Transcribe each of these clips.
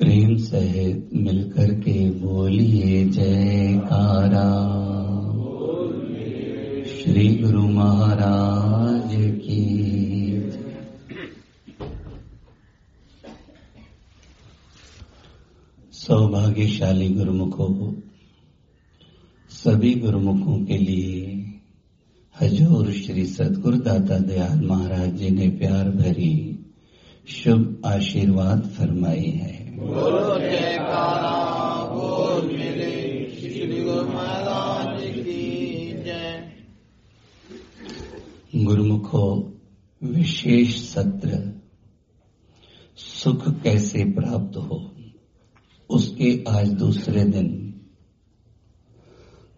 प्रेम सहित मिलकर के बोलिए जयकारा श्री गुरु महाराज की सौभाग्यशाली गुरुमुखों, सभी गुरुमुखों के लिए हजूर श्री सतगुरुदाता दयाल महाराज जी ने प्यार भरी शुभ आशीर्वाद फरमाई है। गुरुमुखो, विशेष सत्र, सुख कैसे प्राप्त हो? उसके आज दूसरे दिन,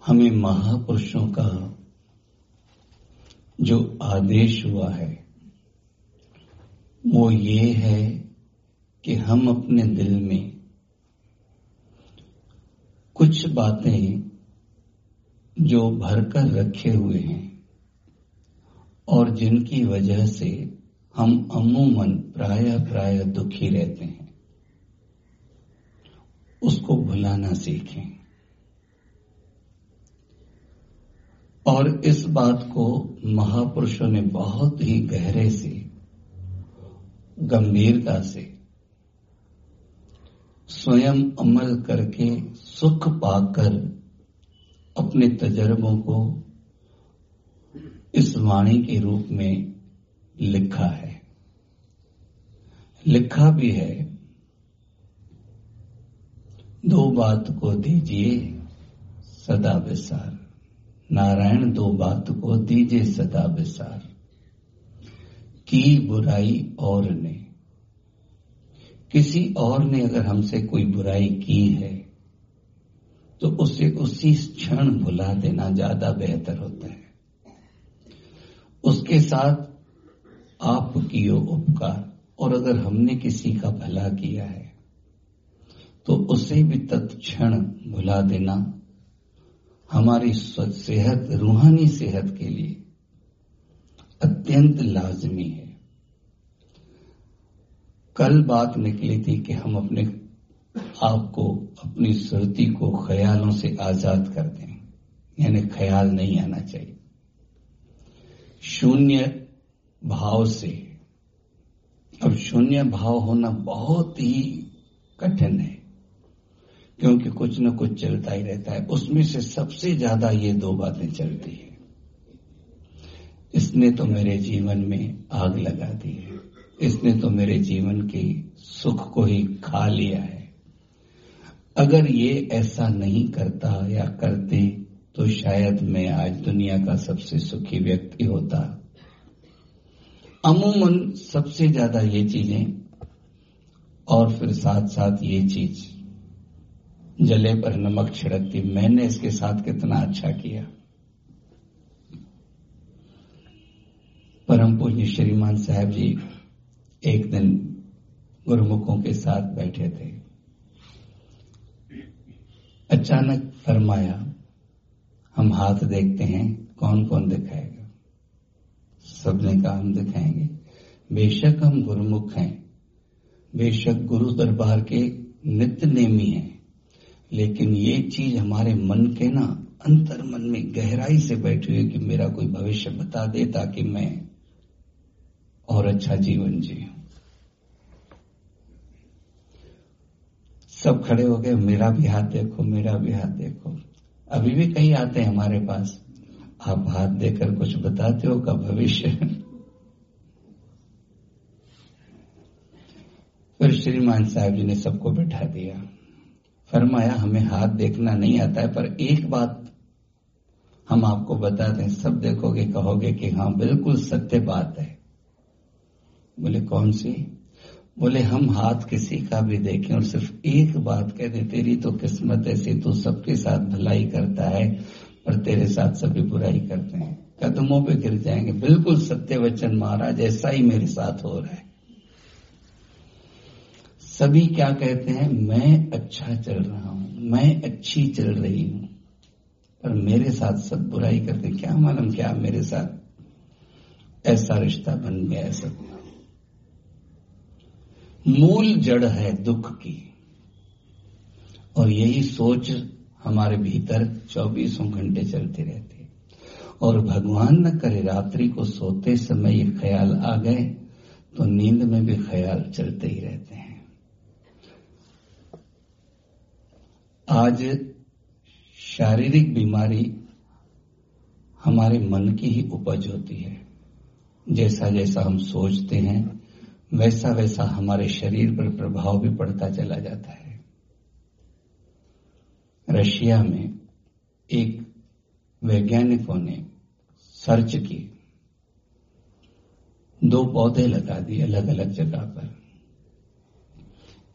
हमें महापुरुषों का जो आदेश हुआ है, वो ये है कि हम अपने दिल में कुछ बातें जो भरकर रखे हुए हैं और जिनकी वजह से हम अमूमन प्राय प्राय दुखी रहते हैं, उसको भुलाना सीखें। और इस बात को महापुरुषों ने बहुत ही गहरे से, गंभीरता से स्वयं अमल करके सुख पाकर अपने तजर्बों को इस वाणी के रूप में लिखा है। लिखा भी है। दो बात को दीजिए सदा विसार। नारायण, दो बात को दीजिए सदा विसार। की बुराई और ने किसी और ने अगर हमसे कोई बुराई की है तो उसे उसी क्षण भुला देना ज़्यादा बेहतर होता है। उसके साथ आप कियो उपकार, और अगर हमने किसी का भला किया है तो उसे भी तत्क्षण भुला देना हमारी सेहत रूहानी सेहत के लिए अत्यंत लाजमी है। कल बात निकली थी कि हम अपने आप को, अपनी सुरती को ख्यालों से आज़ाद कर दें। यानी ख्याल नहीं आना चाहिए। शून्य भाव से। अब शून्य भाव होना बहुत ही कठिन है, क्योंकि कुछ न कुछ चलता ही रहता है। उसमें से सबसे ज़्यादा ये दो बातें चलती है। इसने तो मेरे जीवन में आग लगा दी है। इसने तो मेरे जीवन के सुख को ही खा लिया है। अगर ये ऐसा नहीं करता या करते तो शायद मैं आज दुनिया का सबसे सुखी व्यक्ति होता। अमूमन सबसे ज़्यादा ये चीज़ें, और फिर साथ साथ ये चीज़, जले पर नमक छिड़कती। मैंने इसके साथ कितना अच्छा किया। परम पूज्य श्रीमान साहब जी एक दिन गुरुमुखों के साथ बैठे थे। अचानक फरमाया, हम हाथ देखते हैं कौन कौन दिखाएगा? सबने कहा, हम दिखाएँगे। बेशक हम गुरुमुख हैं। बेशक गुरु दरबार के नित्य नेमी हैं। लेकिन ये चीज़ हमारे मन के ना अंतर मन में गहराई से बैठी हुई कि मेरा कोई भविष्य बता दे ताकि मैं और अच्छा जीवन जी सब खड़े हो गए, मेरा भी हाथ देखो, मेरा भी हाथ देखो। अभी भी कई आते हैं हमारे पास। आप हाथ देकर कुछ बताते हो का भविष्य? फिर श्रीमान साहब जी ने सबको बैठा दिया। फरमाया, हमें हाथ देखना नहीं आता है, पर एक बात हम आपको बताते हैं। सब देखोगे, कहोगे कि हाँ बिल्कुल सत्य बात है। बोले, कौन सी? बोले, हम हाथ किसी का भी देखें और सिर्फ़ एक बात कह दे, तेरी तो किस्मत ऐसी तू सबके साथ भलाई करता है पर तेरे साथ सभी बुराई करते हैं। कदमों पे गिर जाएँगे। बिल्कुल सत्य वचन महाराज, ऐसा ही मेरे साथ हो रहा है। सभी क्या कहते हैं? मैं अच्छा चल रहा हूँ, मैं अच्छी चल रही हूँ, पर मेरे साथ सब बुराई करते क्या मालूम क्या मेरे साथ ऐसा रिश्ता बन गया सब? मूल जड़ है दुख की। और यही सोच हमारे भीतर चौबीसों घंटे चलती रहती है। और भगवान न करे रात्रि को सोते समय ये ख्याल आ गए तो नींद में भी ख्याल चलते ही रहते हैं। आज शारीरिक बीमारी हमारे मन की ही उपज होती है। जैसा जैसा हम सोचते हैं वैसा वैसा हमारे शरीर पर प्रभाव भी पड़ता चला जाता है। रशिया में एक वैज्ञानिकों ने सर्च की। दो पौधे लगा दिए अलग अलग जगह पर।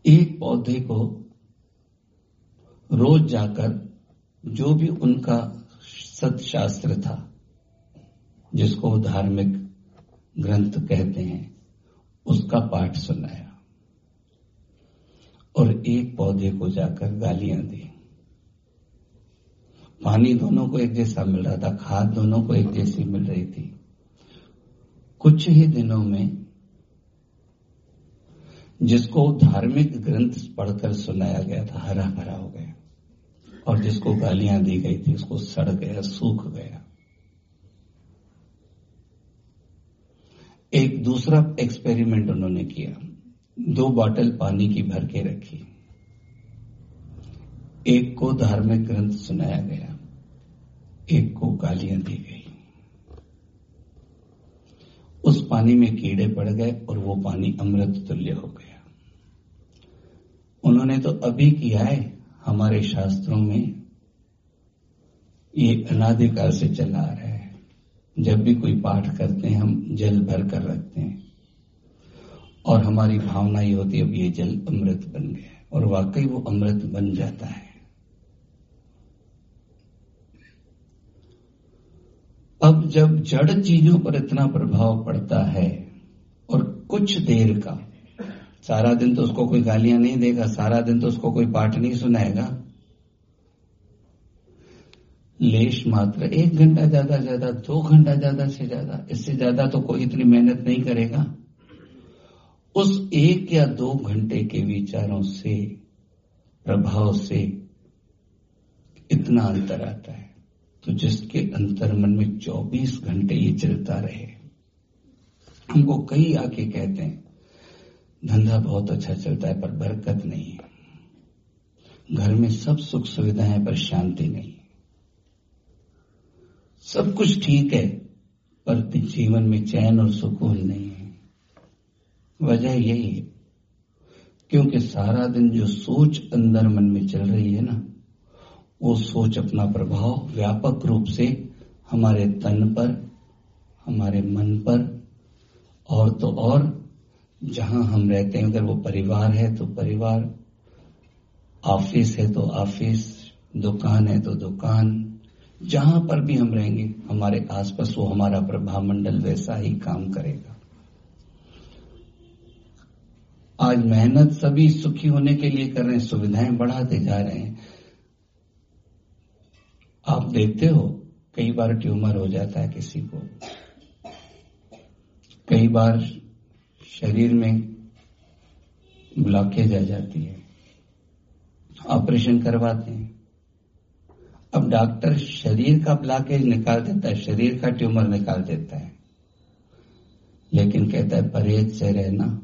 एक पौधे को रोज जाकर जो भी उनका सतशास्त्र था, जिसको धार्मिक ग्रंथ कहते हैं उसका पाठ सुनाया। और एक पौधे को जाकर गालियाँ दी। पानी दोनों को एक जैसा मिल रहा था, खाद दोनों को एक जैसी मिल रही थी। कुछ ही दिनों में जिसको धार्मिक ग्रंथ पढ़कर सुनाया गया था, हरा भरा हो गया। और जिसको गालियाँ दी गई थी, उसको सड़ गया, सूख गया। एक दूसरा एक्सपेरिमेंट उन्होंने किया। दो बॉटल पानी की भर के रखी। एक को धार्मिक ग्रंथ सुनाया गया। एक को गालियाँ दी गई। उस पानी में कीड़े पड़ गए और वो पानी अमृत तुल्य हो गया। उन्होंने तो अभी किया है, हमारे शास्त्रों में ये अनादिकाल से चला आ रहा है। जब भी कोई पाठ करते हैं, हम जल भर कर रखते हैं। और हमारी भावना ये होती है, अब ये जल अमृत बन गया और वाकई वो अमृत बन जाता है। अब जब जड़ चीज़ों पर इतना प्रभाव पड़ता है, और कुछ देर का, सारा दिन तो उसको कोई गालियाँ नहीं देगा, सारा दिन तो उसको कोई पाठ नहीं सुनाएगा लेश मात्र, एक घंटा ज़्यादा ज़्यादा, दो घंटा ज़्यादा से ज़्यादा, इससे ज़्यादा तो कोई इतनी मेहनत नहीं करेगा। उस एक या दो घंटे के विचारों से, प्रभाव से इतना अंतर आता है। तो जिसके अंतर मन में 24 घंटे ये चलता रहे। हमको कई आके कहते हैं, धंधा बहुत अच्छा चलता है, पर बरकत नहीं है। घर में सब सुख सुविधाएँ पर शांति नहीं। सब कुछ ठीक है, पर जीवन में चैन और सुकून नहीं है। वजह यही है, क्योंकि सारा दिन जो सोच अंदर मन में चल रही है ना, वो सोच अपना प्रभाव व्यापक रूप से हमारे तन पर, हमारे मन पर, और तो और, जहाँ हम रहते हैं, अगर वो परिवार है तो परिवार, ऑफ़िस है तो ऑफ़िस, दुकान है तो दुकान जहाँ पर भी हम रहेंगे, हमारे आसपास वो हमारा प्रभाव मंडल वैसा ही काम करेगा। आज मेहनत सभी सुखी होने के लिए कर रहे हैं, सुविधाएँ बढ़ाते जा रहे हैं। आप देखते हो, कई बार ट्यूमर हो जाता है किसी को। कई बार शरीर में ब्लॉकेज आ जाती है। ऑपरेशन करवाते हैं। अब डॉक्टर शरीर का ब्लॉकेज निकाल देता है, शरीर का ट्यूमर निकाल देता है। लेकिन कहता है, परहेज से रहना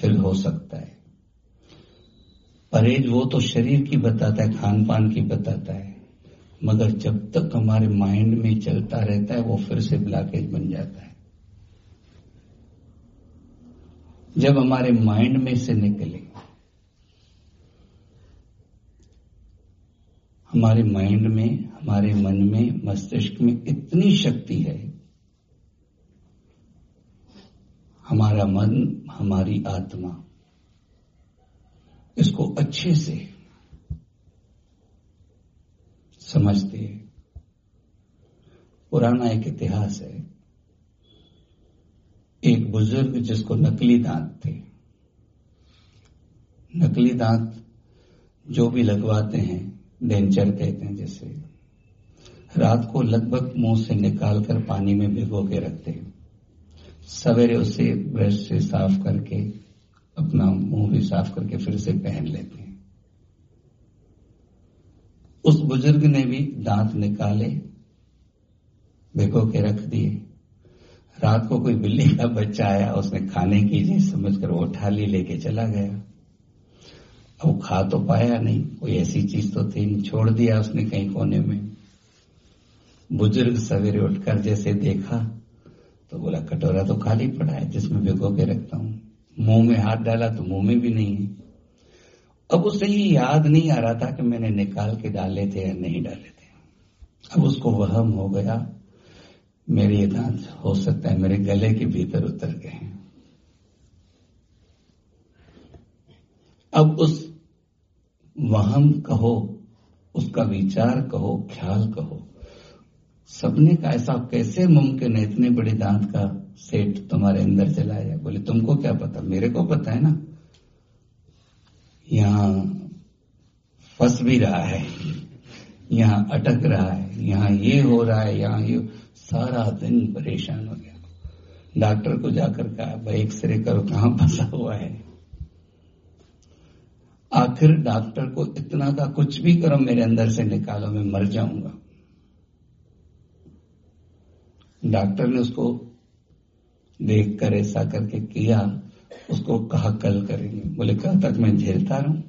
फिर हो सकता है। परहेज वो तो शरीर की बताता है खान पान की बताता है। मगर जब तक हमारे माइंड में चलता रहता है, वो फिर से ब्लॉकेज बन जाता है। जब हमारे माइंड में से निकले हमारे माइंड में, हमारे मन में, मस्तिष्क में इतनी शक्ति है। हमारा मन, हमारी आत्मा, इसको अच्छे से समझते हैं। पुराना एक इतिहास है। एक बुज़ुर्ग जिसको नकली दांत थे। नकली दांत जो भी लगवाते हैं डेंचर कहते हैं जैसे। रात को लगभग मुँह से निकालकर पानी में भिगो के रखते हैं। सवेरे उसे ब्रश से साफ़ करके अपना मुँह भी साफ़ करके फिर से पहन लेते हैं। उस बुज़ुर्ग ने भी दांत निकाले, भिगो के रख दिए। रात को कोई बिल्ली का बच्चा आया, उसने खाने की चीज़ समझकर वो थाली लेके चला गया। अब खा तो पाया नहीं। कोई ऐसी चीज़ तो थी नहीं। छोड़ दिया उसने कहीं कोने में। बुज़ुर्ग सवेरे उठकर जैसे देखा तो बोला, कटोरा तो खाली पड़ा है, जिसमें भिगो के रखता हूँ। मुँह में हाथ डाला तो मुँह में भी नहीं है। अब उसे ये याद नहीं आ रहा था कि मैंने निकाल के डाले थे या नहीं डाले थे। अब उसको वहम हो गया, मेरे ये दांत हो सकता है, मेरे गले के भीतर उतर गए हैं। अब उस वहम कहो, उसका विचार कहो, ख्याल कहो। सपने का ऐसा कैसे मुमकिन है इतने बड़े दांत का सेट तुम्हारे अंदर चला जाए बोले, तुमको क्या पता? मेरे को पता है ना। यहाँ फंस भी रहा है, यहाँ अटक रहा है, यहाँ ये हो रहा है, यहाँ ये सारा दिन परेशान हो गया। डॉक्टर को जाकर कहा, भाई, एक्सरे करो, कहाँ फंसा हुआ है? आखिर डॉक्टर को इतना का कुछ भी करो मेरे अंदर से निकालो, मैं मर जाऊँगा। डॉक्टर ने उसको देख कर ऐसा करके किया, उसको कहा, कल करेंगे। बोले, कल तक मैं झेलता रहूँ।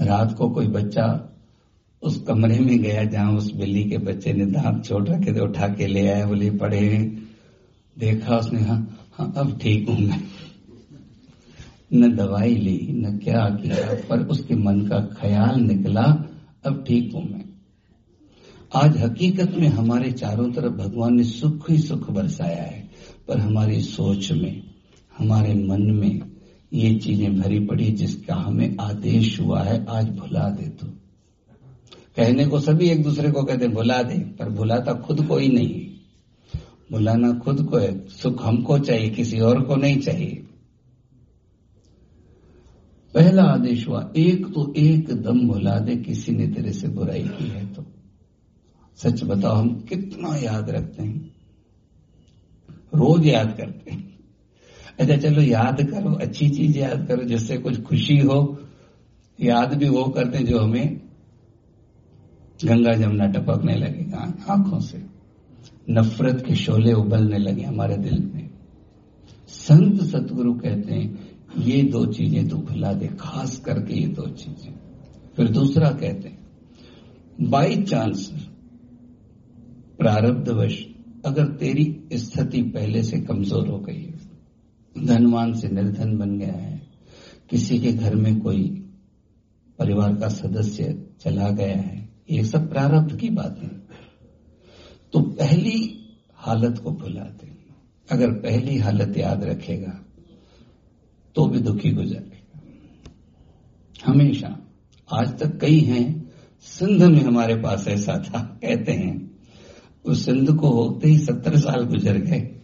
रात को कोई बच्चा उस कमरे में गया, जहाँ उस बिल्ली के बच्चे ने दांत छोड़ रखे थे, उठा के ले आया, बोले पड़े देखा उसने हाँ हाँ अब ठीक हूँ मैं। न दवाई ली, न क्या किया, पर उसके मन का ख्याल निकला, अब ठीक हूँ मैं। आज हकीकत में हमारे चारों तरफ़ भगवान ने सुख ही सुख बरसाया है, पर हमारी सोच में, हमारे मन में ये चीज़ें भरी पड़ी जिसका हमें आदेश हुआ है, आज भुला दे तो। कहने को सभी एक दूसरे को कहते भुला दे पर भुलाता खुद को ही। नहीं भुलाना खुद को है, सुख हमको चाहिए, किसी और को नहीं चाहिए। पहला आदेश हुआ, एक तो एक दम भुला दे, किसी ने तेरे से बुराई की है तो। सच बताओ, हम कितना याद रखते हैं। रोज याद करते हैं। अच्छा चलो याद करो, अच्छी चीज़ याद करो, जिससे कुछ खुशी हो। याद भी वो करते जो हमें गंगा जमुना टपकने लगे आँखों से। नफरत के शोले उबलने लगे हमारे दिल में। संत सतगुरु कहते हैं ये दो चीज़ें तो भुला दे, खास करके ये दो चीज़ें। फिर दूसरा कहते हैं, बाई चांस प्रारब्धवश अगर तेरी स्थिति पहले से कमज़ोर हो गई है, धनवान से निर्धन बन गया है, किसी के घर में कोई परिवार का सदस्य चला गया है, ये सब प्रारब्ध की बातें तो पहली हालत को भुला दे। अगर पहली हालत याद रखेगा तो भी दुखी गुजरेगा हमेशा आज तक कई हैं, सिंध में हमारे पास ऐसा था, कहते हैं, उस सिंध को होते ही सत्तर साल गुजर गए।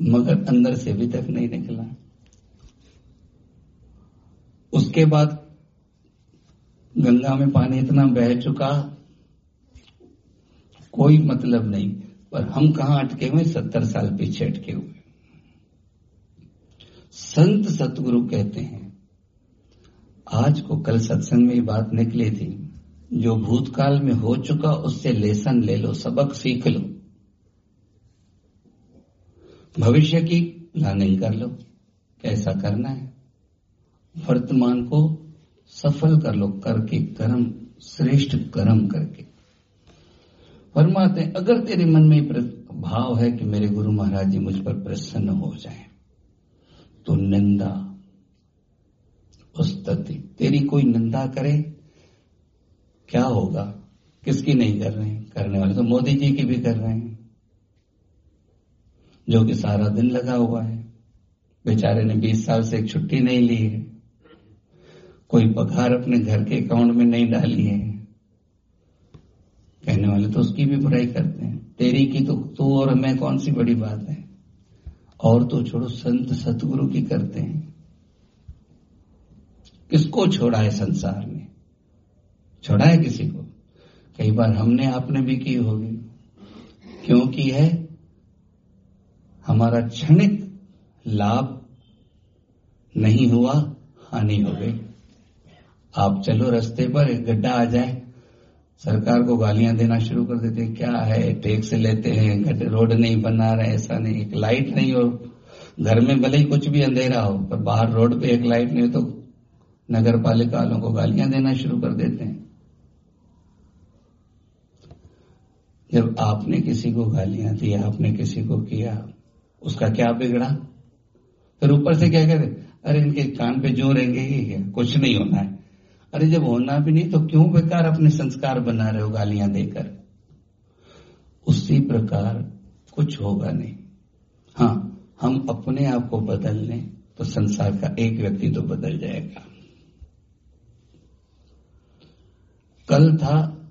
मगर अंदर से अभी तक नहीं निकला। उसके बाद गंगा में पानी इतना बह चुका, कोई मतलब नहीं, पर हम कहा अटके हुए सत्तर साल पीछे अटके हुए। संत सतगुरु कहते हैं। आज को कल सत्संग में बात निकली थी, जो भूतकाल में हो चुका उससे लेसन ले लो, सबक सीख लो। भविष्य की प्लानिंग कर लो, कैसा करना है? वर्तमान को सफल कर लो, करके कर्म, श्रेष्ठ कर्म करके। फरमाते अगर तेरे मन में भाव है कि मेरे गुरु महाराज जी मुझ पर प्रसन्न हो जाए तो निंदा। उस्तति तेरी कोई निंदा करे? क्या होगा? किसकी नहीं कर रहे हैं? करने वाले तो मोदी जी की भी कर रहे हैं। जो कि सारा दिन लगा हुआ है। बेचारे ने 20 साल से एक छुट्टी नहीं ली है। कोई पगार अपने घर के अकाउंट में नहीं डाली है। कहने वाले तो उसकी भी बुराई करते हैं। तेरी की तो तू और मैं कौन सी बड़ी बात है? और तो छोड़ो, संत सतगुरु की करते हैं। किसको छोड़ा है संसार में छोड़ा है किसी को? कई बार हमने आपने भी की होगी। क्यों की है हमारा क्षणिक लाभ नहीं हुआ, हानि हो गई। आप चलो रास्ते पर, एक गड्ढा आ जाए सरकार को गालियाँ देना शुरू कर देते क्या है टैक्स लेते हैं घटे रोड नहीं बना रहे, ऐसा नहीं, एक लाइट नहीं हो। घर में भले ही कुछ भी अंधेरा हो, पर बाहर रोड पे एक लाइट नहीं हो तो नगर पालिका वालों को गालियाँ देना शुरू कर देते हैं। जब आपने किसी को गालियाँ दी, आपने किसी को किया, उसका क्या बिगड़ा? फिर ऊपर से क्या करे अरे इनके कान पे जो रहेंगे ही क्या कुछ नहीं होना है। अरे जब होना भी नहीं तो क्यों बेकार अपने संस्कार बना रहे हो गालियाँ देकर? उसी प्रकार कुछ होगा नहीं। हाँ हम अपने आप को बदल लें तो संसार का एक व्यक्ति तो बदल जाएगा। कल था,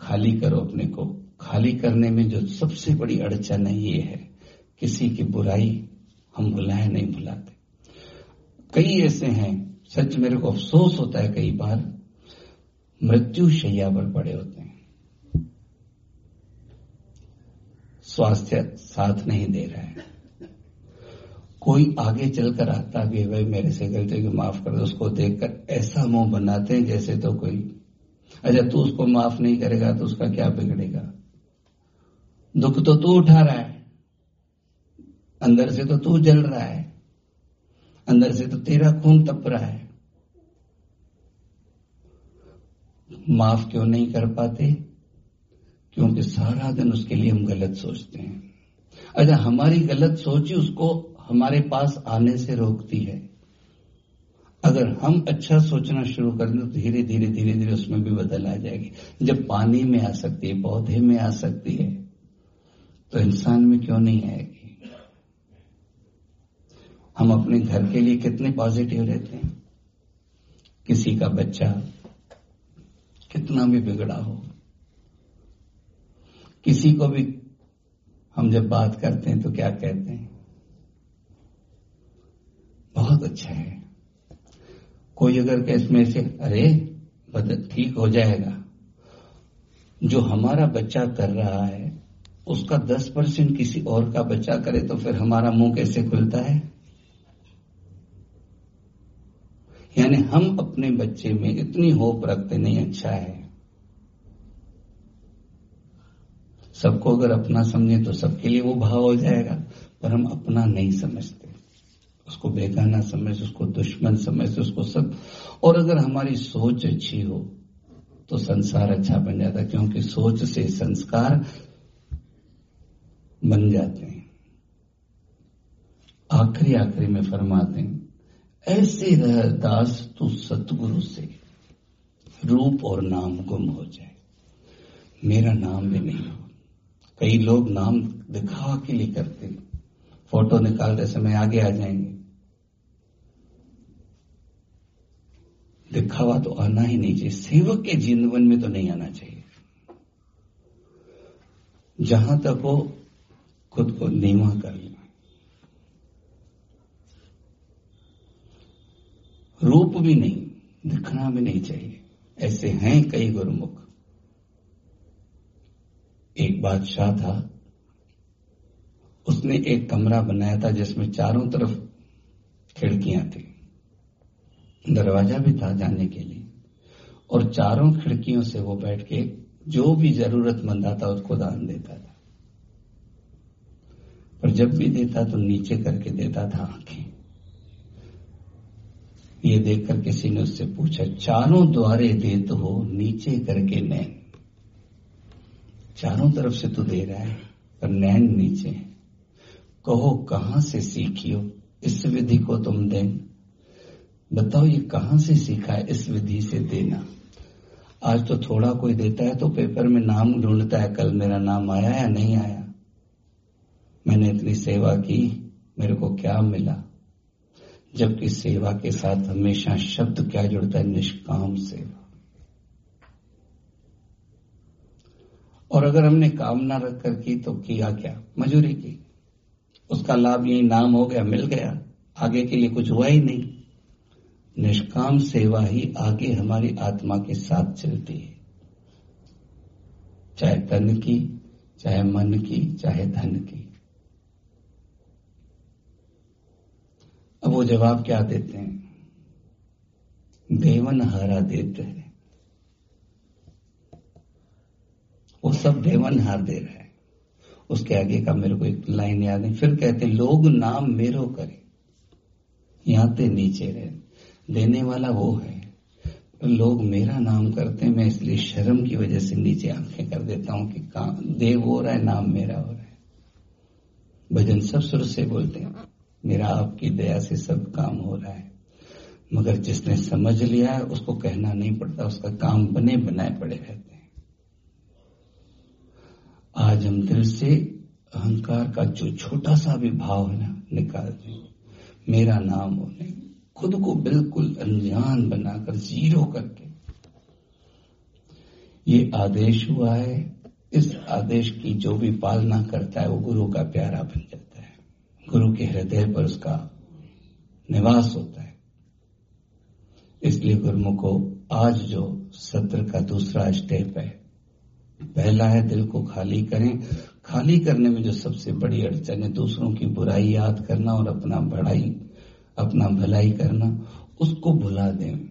खाली करो अपने को। खाली करने में जो सबसे बड़ी अड़चन है ये है, किसी की बुराई हम भुलाए नहीं भुलाते। कई ऐसे हैं सच मेरे को अफसोस होता है कई बार, मृत्यु शैया पर पड़े होते हैं। स्वास्थ्य साथ नहीं दे रहा है। कोई आगे चलकर आता भी है, भाई मेरे से गलती को माफ़ कर दो, उसको देखकर ऐसा मुँह बनाते हैं जैसे तो कोई। अच्छा तू उसको माफ़ नहीं करेगा तो उसका क्या बिगड़ेगा? दुख तो तू उठा रहा है, अंदर से तो तू जल रहा है। अंदर से तो तेरा खून तप रहा है। माफ़ क्यों नहीं कर पाते? क्योंकि सारा दिन उसके लिए हम गलत सोचते हैं। अच्छा हमारी गलत सोच ही उसको हमारे पास आने से रोकती है। अगर हम अच्छा सोचना शुरू कर दें तो धीरे धीरे धीरे धीरे उसमें भी बदल आ जाएगी। जब पानी में आ सकती है, पौधे में आ सकती है तो इंसान में क्यों नहीं आएगी? हम अपने घर के लिए कितने पॉजिटिव रहते हैं। किसी का बच्चा कितना भी बिगड़ा हो। किसी को भी हम जब बात करते हैं तो क्या कहते हैं? बहुत अच्छा है। कोई अगर केस इसमें से, अरे ठीक हो जाएगा। जो हमारा बच्चा कर रहा है, उसका दस परसेंट किसी और का बच्चा करे तो फिर हमारा मुँह कैसे खुलता है? यानी हम अपने बच्चे में इतनी होप रखते नहीं अच्छा है। सबको अगर अपना समझे तो सबके लिए वो भाव हो जाएगा, पर हम अपना नहीं समझते। उसको बेगाना समझ, उसको दुश्मन समझ, उसको सब। और अगर हमारी सोच अच्छी हो तो संसार अच्छा बन जाता क्योंकि सोच से संस्कार बन जाते हैं। आखिरी आखिरी में फरमाते हैं ऐसे रह दास तू सतगुरु से रूप और नाम गुम हो जाए। मेरा नाम भी नहीं हो। कई लोग नाम दिखा के लिए करते फ़ोटो निकालते समय आगे आ जाएँगे। दिखावा तो आना ही नहीं चाहिए। सेवक के जीवन में तो नहीं आना चाहिए। जहाँ तक हो, खुद को नीवा कर ले। रूप भी नहीं, दिखना भी नहीं चाहिए। ऐसे हैं कई गुरुमुख। एक बादशाह था। उसने एक कमरा बनाया था जिसमें चारों तरफ़ खिड़कियाँ थी। दरवाज़ा भी था जाने के लिए। और चारों खिड़कियों से वो बैठ के जो भी जरूरतमंद आता उसको दान देता था। पर जब भी देता तो नीचे करके देता था आँखें। ये देखकर किसी ने उससे पूछा, चारों द्वारे देत हो, नीचे करके नैन। चारों तरफ़ से तो दे रहा है, पर नैन नीचे कहो, कहाँ से सीखियो इस विधि को तुम दें बताओ, ये कहाँ से सीखा है इस विधि से देना? आज तो थोड़ा कोई देता है तो पेपर में नाम ढूंढता है, कल मेरा नाम आया या नहीं आया? मैंने इतनी सेवा की, मेरे को क्या मिला? जबकि सेवा के साथ हमेशा शब्द क्या जुड़ता है? निष्काम सेवा। और अगर हमने कामना रख कर की तो किया क्या? मजूरी की। उसका लाभ यही नाम हो गया, मिल गया। आगे के लिए कुछ हुआ ही नहीं। निष्काम सेवा ही आगे हमारी आत्मा के साथ चलती है। चाहे तन की, चाहे मन की, चाहे धन की। अब वो जवाब क्या देते हैं? देवन हारा देते हैं। वो सब देवन हार दे रहे हैं। उसके आगे का मेरे को एक लाइन याद है। फिर कहते लोग नाम मेरो करे, यहाँ ते नीचे रहे देने वाला वो है। लोग मेरा नाम करते हैं, मैं इसलिए शर्म की वजह से नीचे आँखें कर देता हूँ कि देव हो रहा है, नाम मेरा हो रहा है। भजन सब सुर से बोलते हैं। मेरा आपकी दया से सब काम हो रहा है। मगर जिसने समझ लिया है, उसको कहना नहीं पड़ता, उसका काम बने बनाए पड़े रहते हैं। आज हम दिल से अहंकार का जो छोटा सा भी भाव है ना, निकाल दें। मेरा नाम हो नहीं खुद को बिल्कुल अनजान बनाकर ज़ीरो करके। ये आदेश हुआ है, इस आदेश की जो भी पालना करता है, वो गुरु का प्यारा बन जाता है गुरु के हृदय पर उसका निवास होता है। इसलिए गुरुमुखो, आज जो सत्र का दूसरा स्टेप है, पहला है दिल को खाली करें। खाली करने में जो सबसे बड़ी अड़चन है, दूसरों की बुराई याद करना और अपना बड़ाई अपना भलाई करना, उसको भुला दें।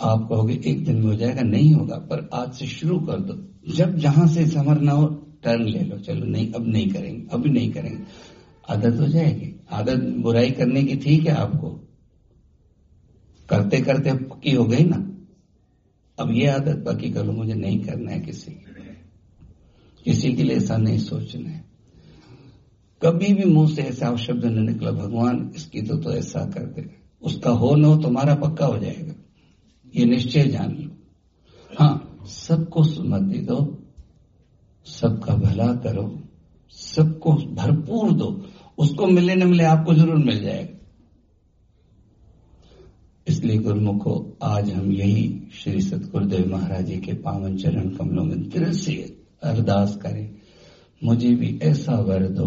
आप कहोगे, एक दिन में हो जाएगा, नहीं होगा, पर आज से शुरू कर दो। जब जहाँ से समरना हो, टर्न ले लो। चलो, नहीं, अब नहीं करेंगे, अभी नहीं करेंगे। आदत हो जाएगी। आदत बुराई करने की ठीक है आपको? करते करते पक्की हो गई ना? अब ये आदत पक्की कर मुझे नहीं करना है किसी के किसी के लिए ऐसा नहीं सोचना है। कभी भी मुँह से ऐसा शब्द न निकला, भगवान, इसकी तो तो ऐसा कर दे। उसका हो न हो, तुम्हारा पक्का हो जाएगा। ये निश्चय जान लो। हाँ सबको सुमति दो, सबका भला करो, सबको भरपूर दो। उसको मिले न मिले, आपको ज़रूर मिल जाएगा। इसलिए गुरुमुखो, आज हम यही श्री सतगुरुदेव महाराज जी के पावन चरण कमलों में दिल से अरदास करें। मुझे भी ऐसा वर दो,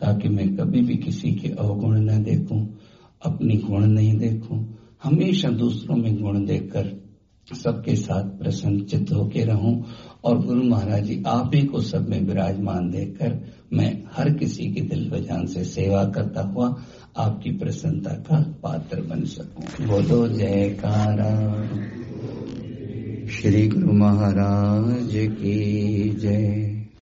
ताकि मैं कभी भी किसी के अवगुण न देखूँ, अपनी गुण नहीं देखूँ, हमेशा दूसरों में गुण देखकर सबके साथ प्रसन्नचित होके रहूँ और गुरु महाराज जी आप ही को सब में विराजमान देखकर मैं हर किसी की दिल बजान से सेवा करता हुआ आपकी प्रसन्नता का पात्र बन सकूँ। बोलो जयकारा। श्री गुरु महाराज की जय।